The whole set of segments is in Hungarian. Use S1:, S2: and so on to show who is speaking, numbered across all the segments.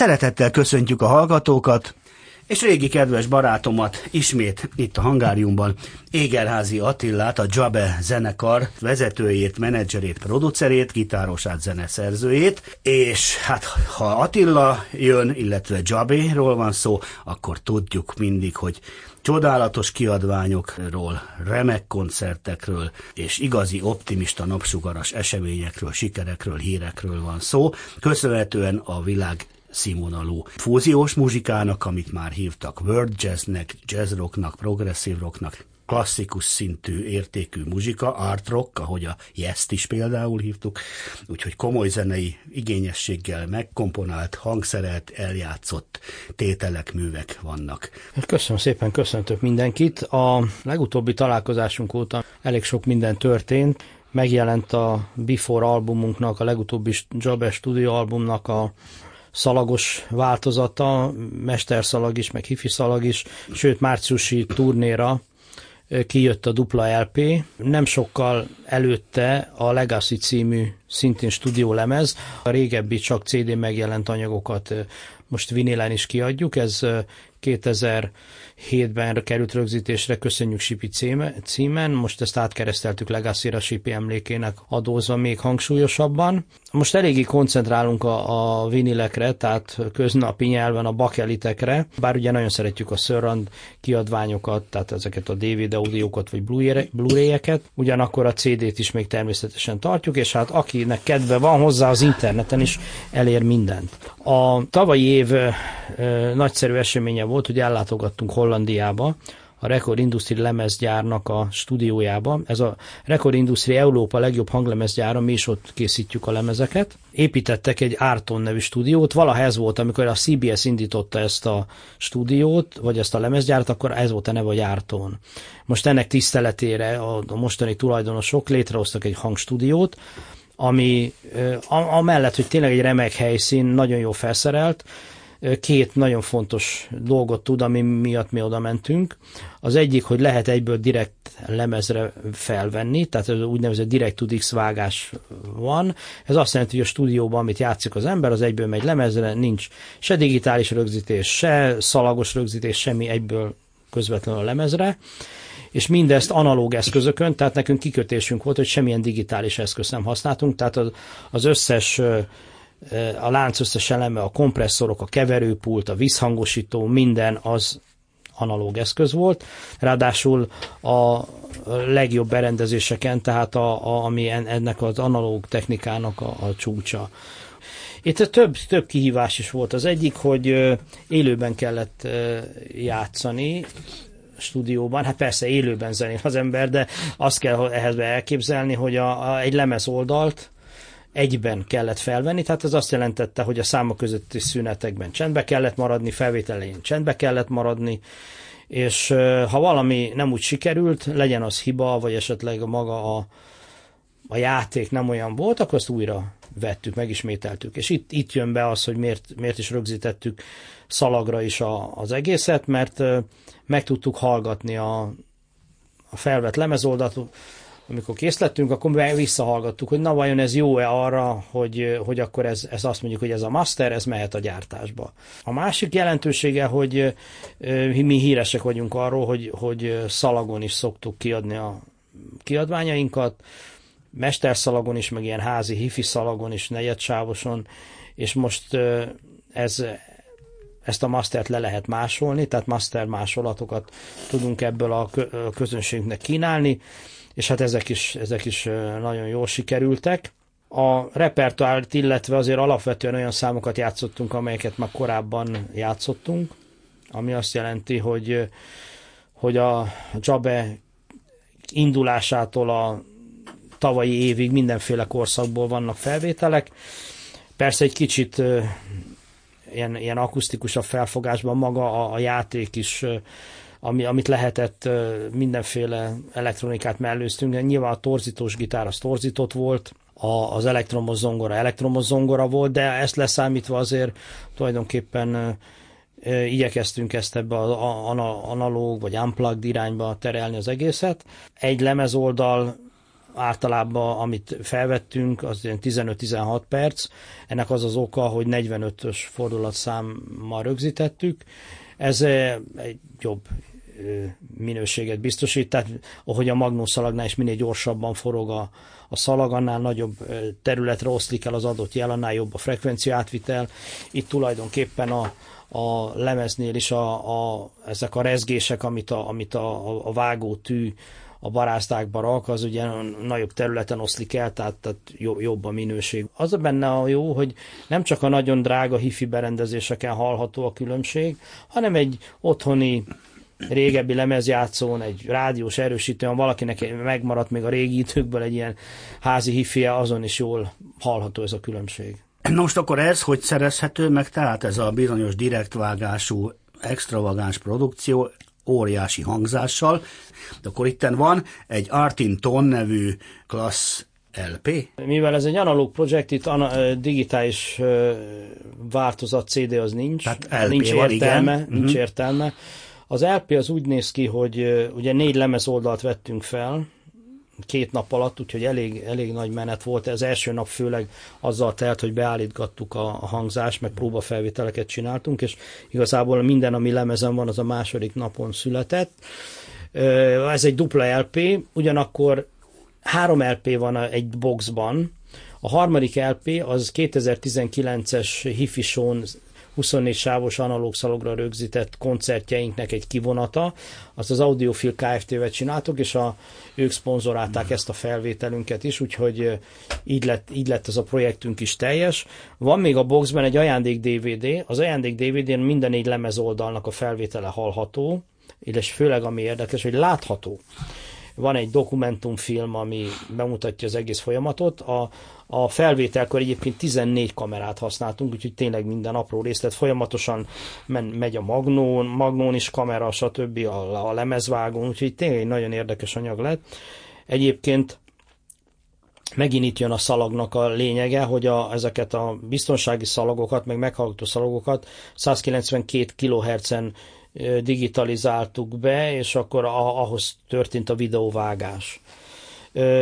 S1: Szeretettel köszöntjük a hallgatókat, és régi kedves barátomat ismét itt a hangáriumban, Égerházi Attillát, a Jabe zenekar vezetőjét, menedzserét, producerét, gitárosát, zeneszerzőjét, és hát ha Attila jön, illetve Jabe-ról van szó, akkor tudjuk mindig, hogy csodálatos kiadványokról, remek koncertekről és igazi optimista napsugaras eseményekről, sikerekről, hírekről van szó, köszönhetően a világ színvonalú fúziós muzsikának, amit már hívtak world jazznek, jazz rocknak, progresszív rocknak, klasszikus szintű értékű muzsika, art rock, ahogy a yes is például hívtuk, úgyhogy komoly zenei igényességgel megkomponált, hangszerelt, eljátszott tételek, művek vannak.
S2: Hát köszönöm szépen, köszöntök mindenkit. A legutóbbi találkozásunk óta elég sok minden történt. Megjelent a Before albumunknak, a legutóbbi Jabez Studio albumnak a szalagos változata, mesterszalag is, meg hifi szalag is, sőt márciusi turnéra kijött a dupla LP. Nem sokkal előtte a Legacy című szintén stúdiólemez, a régebbi csak CD megjelent anyagokat most vinilen is kiadjuk, ez 2007-ben került rögzítésre, köszönjük Sipi címen, most ezt átkereszteltük Legacy-ra Sipi emlékének adózva még hangsúlyosabban. Most eléggé koncentrálunk a, a vinilekre, tehát köznapi nyelven a bakelitekre, bár ugye nagyon szeretjük a Surround kiadványokat, tehát ezeket a DVD audiókat vagy Blu-ray-eket, ugyanakkor a CD-t is még természetesen tartjuk, és hát akinek kedve van hozzá az interneten is elér mindent. A tavalyi év ö, nagyszerű eseménye volt, hogy ellátogattunk Hollandiába, a Record Industry lemezgyárnak a stúdiójába. Ez a Record Industry Európa legjobb hanglemezgyára, mi is ott készítjük a lemezeket. Építettek egy Arton nevű stúdiót, valaha ez volt, amikor a CBS indította ezt a stúdiót, vagy ezt a lemezgyárat, akkor ez volt a neve, hogy Arton. Most ennek tiszteletére a mostani tulajdonosok létrehoztak egy hangstúdiót, ami amellett, hogy tényleg egy remek helyszín, nagyon jó felszerelt, két nagyon fontos dolgot tud, ami miatt mi oda mentünk. Az egyik, hogy lehet egyből direkt lemezre felvenni, tehát az úgynevezett direct to X vágás van. Ez azt jelenti, hogy a stúdióban, amit játszik az ember, az egyből megy lemezre, nincs se digitális rögzítés, se szalagos rögzítés, semmi egyből közvetlenül a lemezre és mindezt analóg eszközökön, tehát nekünk kikötésünk volt, hogy semmilyen digitális eszközt nem használtunk, tehát az, az összes a lánc összes eleme, a kompresszorok, a keverőpult, a vízhangosító, minden az analóg eszköz volt. Ráadásul a legjobb berendezéseken, tehát a, a, ami ennek az analóg technikának a, a csúcsa. Itt több, több kihívás is volt. Az egyik, hogy élőben kellett játszani, stúdióban, hát persze élőben zenél az ember, de azt kell ehhez elképzelni, hogy a, a, egy lemez oldalt, egyben kellett felvenni, tehát ez azt jelentette, hogy a számok közötti szünetekben csendbe kellett maradni, felvételén csendbe kellett maradni, és ha valami nem úgy sikerült, legyen az hiba, vagy esetleg maga a, a játék nem olyan volt, akkor azt újra vettük, megismételtük. És itt, itt jön be az, hogy miért, miért is rögzítettük szalagra is a, az egészet, mert meg tudtuk hallgatni a, a felvett lemezoldalt, amikor kész lettünk, akkor visszahallgattuk, hogy na vajon ez jó-e arra, hogy, hogy akkor ez, ez azt mondjuk, hogy ez a master, ez mehet a gyártásba. A másik jelentősége, hogy mi híresek vagyunk arról, hogy, hogy szalagon is szoktuk kiadni a kiadványainkat, mesterszalagon is, meg ilyen házi hifi szalagon is, negyedsávoson, és most ez, ezt a mastert le lehet másolni, tehát master másolatokat tudunk ebből a közönségnek kínálni, és hát ezek is, ezek is nagyon jól sikerültek. A repertoárt, illetve azért alapvetően olyan számokat játszottunk, amelyeket már korábban játszottunk, ami azt jelenti, hogy, hogy a Jabe indulásától a tavalyi évig mindenféle korszakból vannak felvételek. Persze egy kicsit ilyen, ilyen akusztikusabb felfogásban maga a, a játék is ami, amit lehetett, mindenféle elektronikát mellőztünk. Nyilván a torzítós gitár az torzított volt, a, az elektromos zongora elektromos zongora volt, de ezt leszámítva azért tulajdonképpen igyekeztünk ezt ebbe az analóg vagy unplugged irányba terelni az egészet. Egy lemezoldal általában, amit felvettünk, az 15-16 perc. Ennek az az oka, hogy 45-ös fordulatszámmal rögzítettük. Ez egy jobb minőséget biztosít, tehát ahogy a magnó szalagnál is minél gyorsabban forog a, a szalag, annál nagyobb területre oszlik el az adott jel, annál jobb a frekvencia átvitel. Itt tulajdonképpen a, a lemeznél is a, a, ezek a rezgések, amit a, amit a, a vágó tű a barázdákba rak, az ugye nagyobb területen oszlik el, tehát, tehát jobb a minőség. Az benne a jó, hogy nem csak a nagyon drága hifi berendezéseken hallható a különbség, hanem egy otthoni régebbi lemezjátszón, egy rádiós erősítőn, valakinek megmaradt még a régi időkből egy ilyen házi hifie, azon is jól hallható ez a különbség.
S1: Na most akkor ez, hogy szerezhető meg, tehát ez a bizonyos direktvágású, extravagáns produkció, óriási hangzással, de akkor itten van egy Artin Ton nevű klassz LP?
S2: Mivel ez egy analóg projekt, itt ana, digitális változat CD az nincs.
S1: Tehát LP
S2: nincs
S1: van,
S2: értelme,
S1: igen.
S2: nincs uh-huh. értelme. Az LP az úgy néz ki, hogy ugye négy lemez oldalt vettünk fel, két nap alatt, úgyhogy elég, elég nagy menet volt. Az első nap főleg azzal telt, hogy beállítgattuk a, a hangzást, meg próbafelvételeket csináltunk, és igazából minden, ami lemezen van, az a második napon született. Ez egy dupla LP, ugyanakkor három LP van egy boxban, a harmadik LP az 2019-es Hifisón 24 sávos analóg szalogra rögzített koncertjeinknek egy kivonata. Azt az Audiofil Kft-vel csináltuk, és a, ők szponzorálták ezt a felvételünket is, úgyhogy így lett, így lett ez a projektünk is teljes. Van még a boxban egy ajándék DVD, az ajándék DVD-n minden négy lemez oldalnak a felvétele hallható, és főleg ami érdekes, hogy látható. Van egy dokumentumfilm, ami bemutatja az egész folyamatot. A, a felvételkor egyébként 14 kamerát használtunk, úgyhogy tényleg minden apró részlet folyamatosan men, megy a magnón, magnón is kamera, stb. a, a lemezvágón, úgyhogy tényleg egy nagyon érdekes anyag lett. Egyébként megint itt jön a szalagnak a lényege, hogy a, ezeket a biztonsági szalagokat, meg meghallgató szalagokat 192 kHz-en digitalizáltuk be, és akkor ahhoz történt a videóvágás.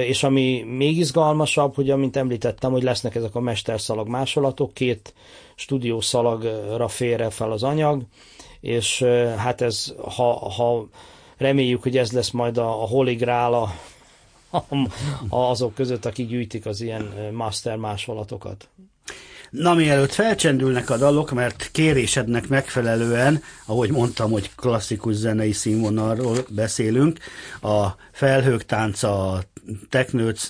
S2: És ami még izgalmasabb, hogy amint említettem, hogy lesznek ezek a mesterszalag másolatok, két stúdiószalagra félre fel az anyag, és hát ez, ha, ha reméljük, hogy ez lesz majd a, a Holy a, a, azok között, akik gyűjtik az ilyen master másolatokat.
S1: Na, mielőtt felcsendülnek a dalok, mert kérésednek megfelelően, ahogy mondtam, hogy klasszikus zenei színvonalról beszélünk, a felhők tánca, a teknőc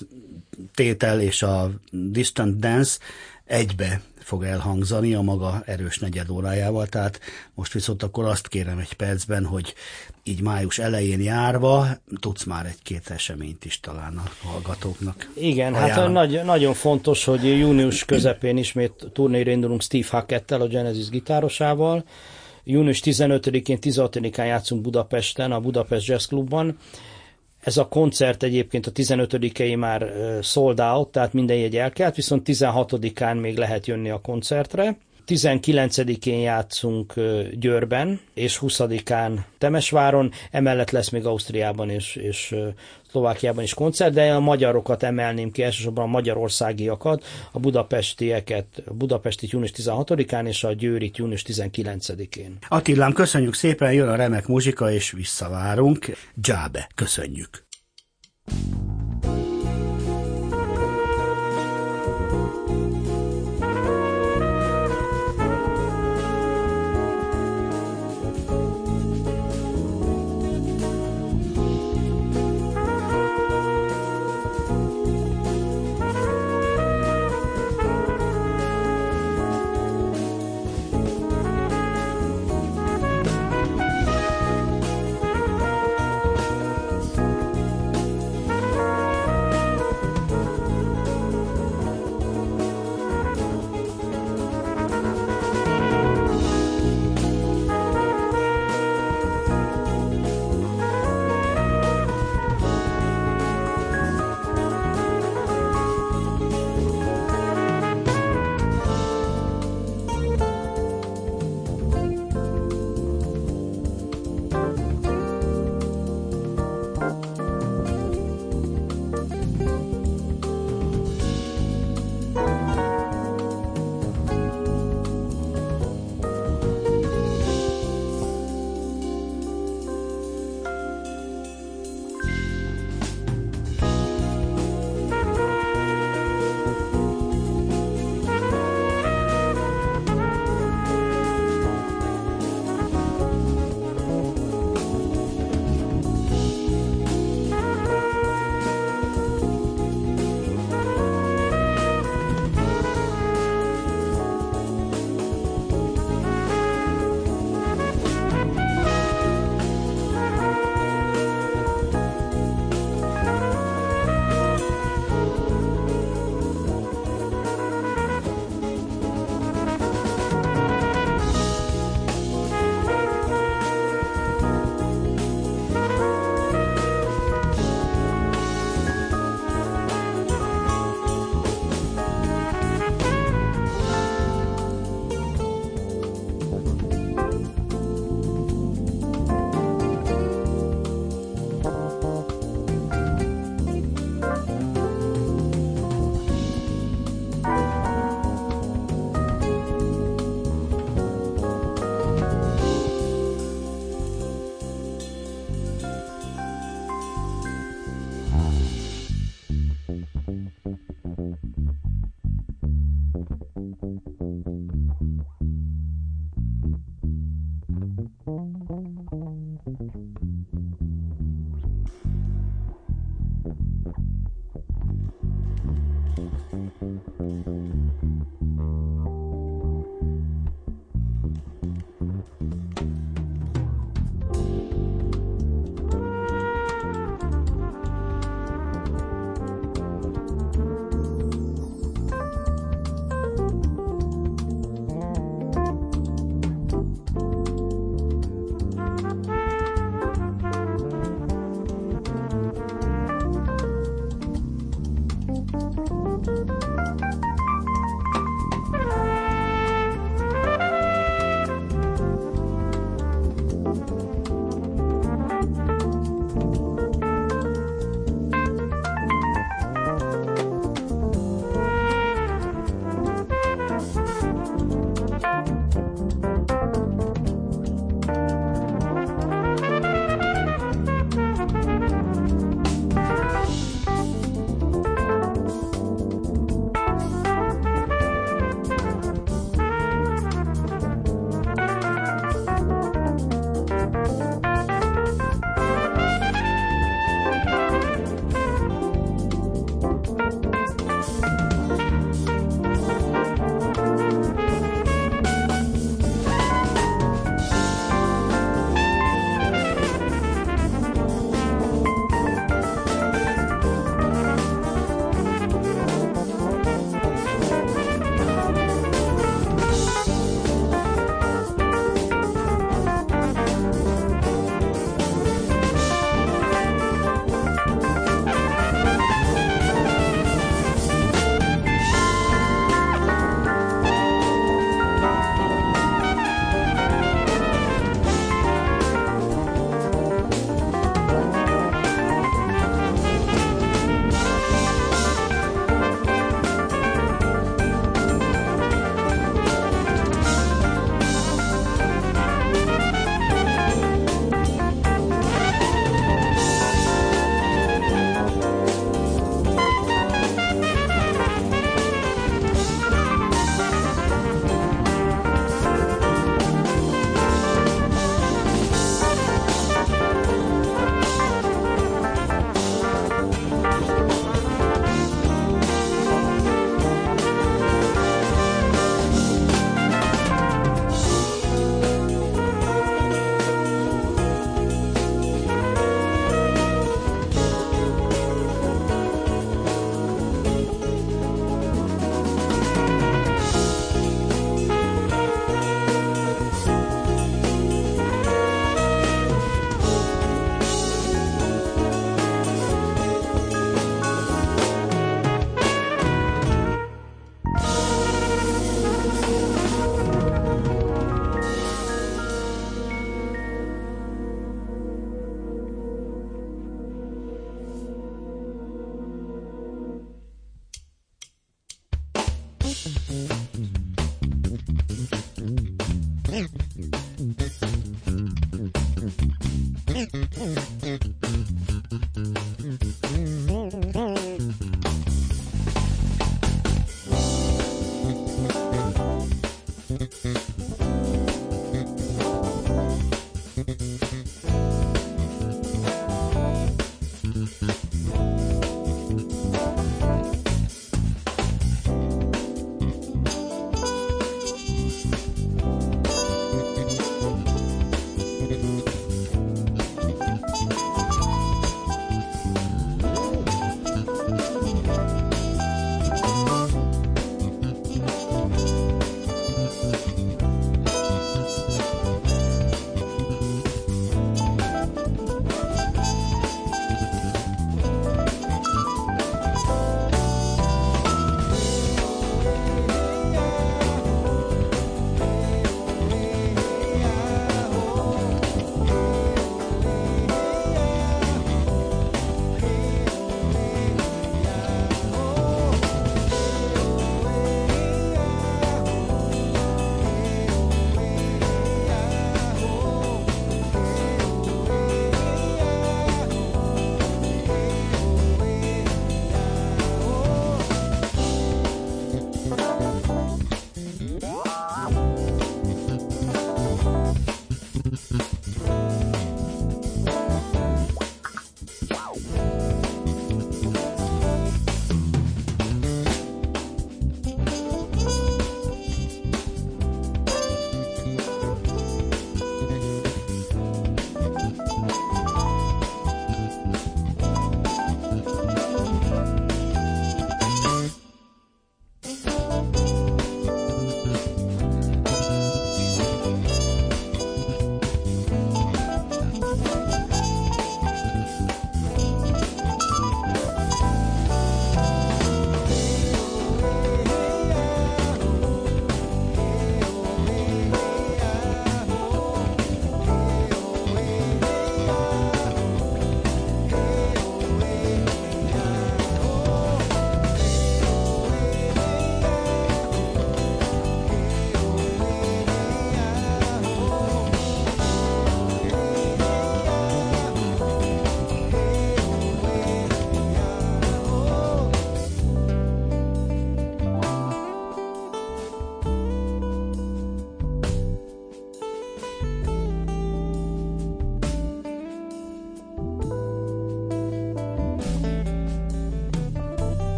S1: tétel és a distant dance egybe fog elhangzani a maga erős negyed órájával, tehát most viszont akkor azt kérem egy percben, hogy így május elején járva tudsz már egy-két eseményt is talán a hallgatóknak.
S2: Igen, ajánlom. hát nagy, nagyon fontos, hogy június közepén ismét turnéra indulunk Steve Hackettel, a Genesis gitárosával. Június 15-én, 16-án játszunk Budapesten, a Budapest Jazz Clubban. Ez a koncert egyébként a 15-i már sold out, tehát minden jegy elkelt, viszont 16-án még lehet jönni a koncertre. 19-én játszunk Győrben, és 20-án Temesváron, emellett lesz még Ausztriában és, és Szlovákiában is koncert, de a magyarokat emelném ki, elsősorban a magyarországiakat, a budapestieket, a budapesti június 16-án és a győrit június 19-én.
S1: Attilám, köszönjük szépen, jön a remek muzsika, és visszavárunk. Dzsábe, köszönjük.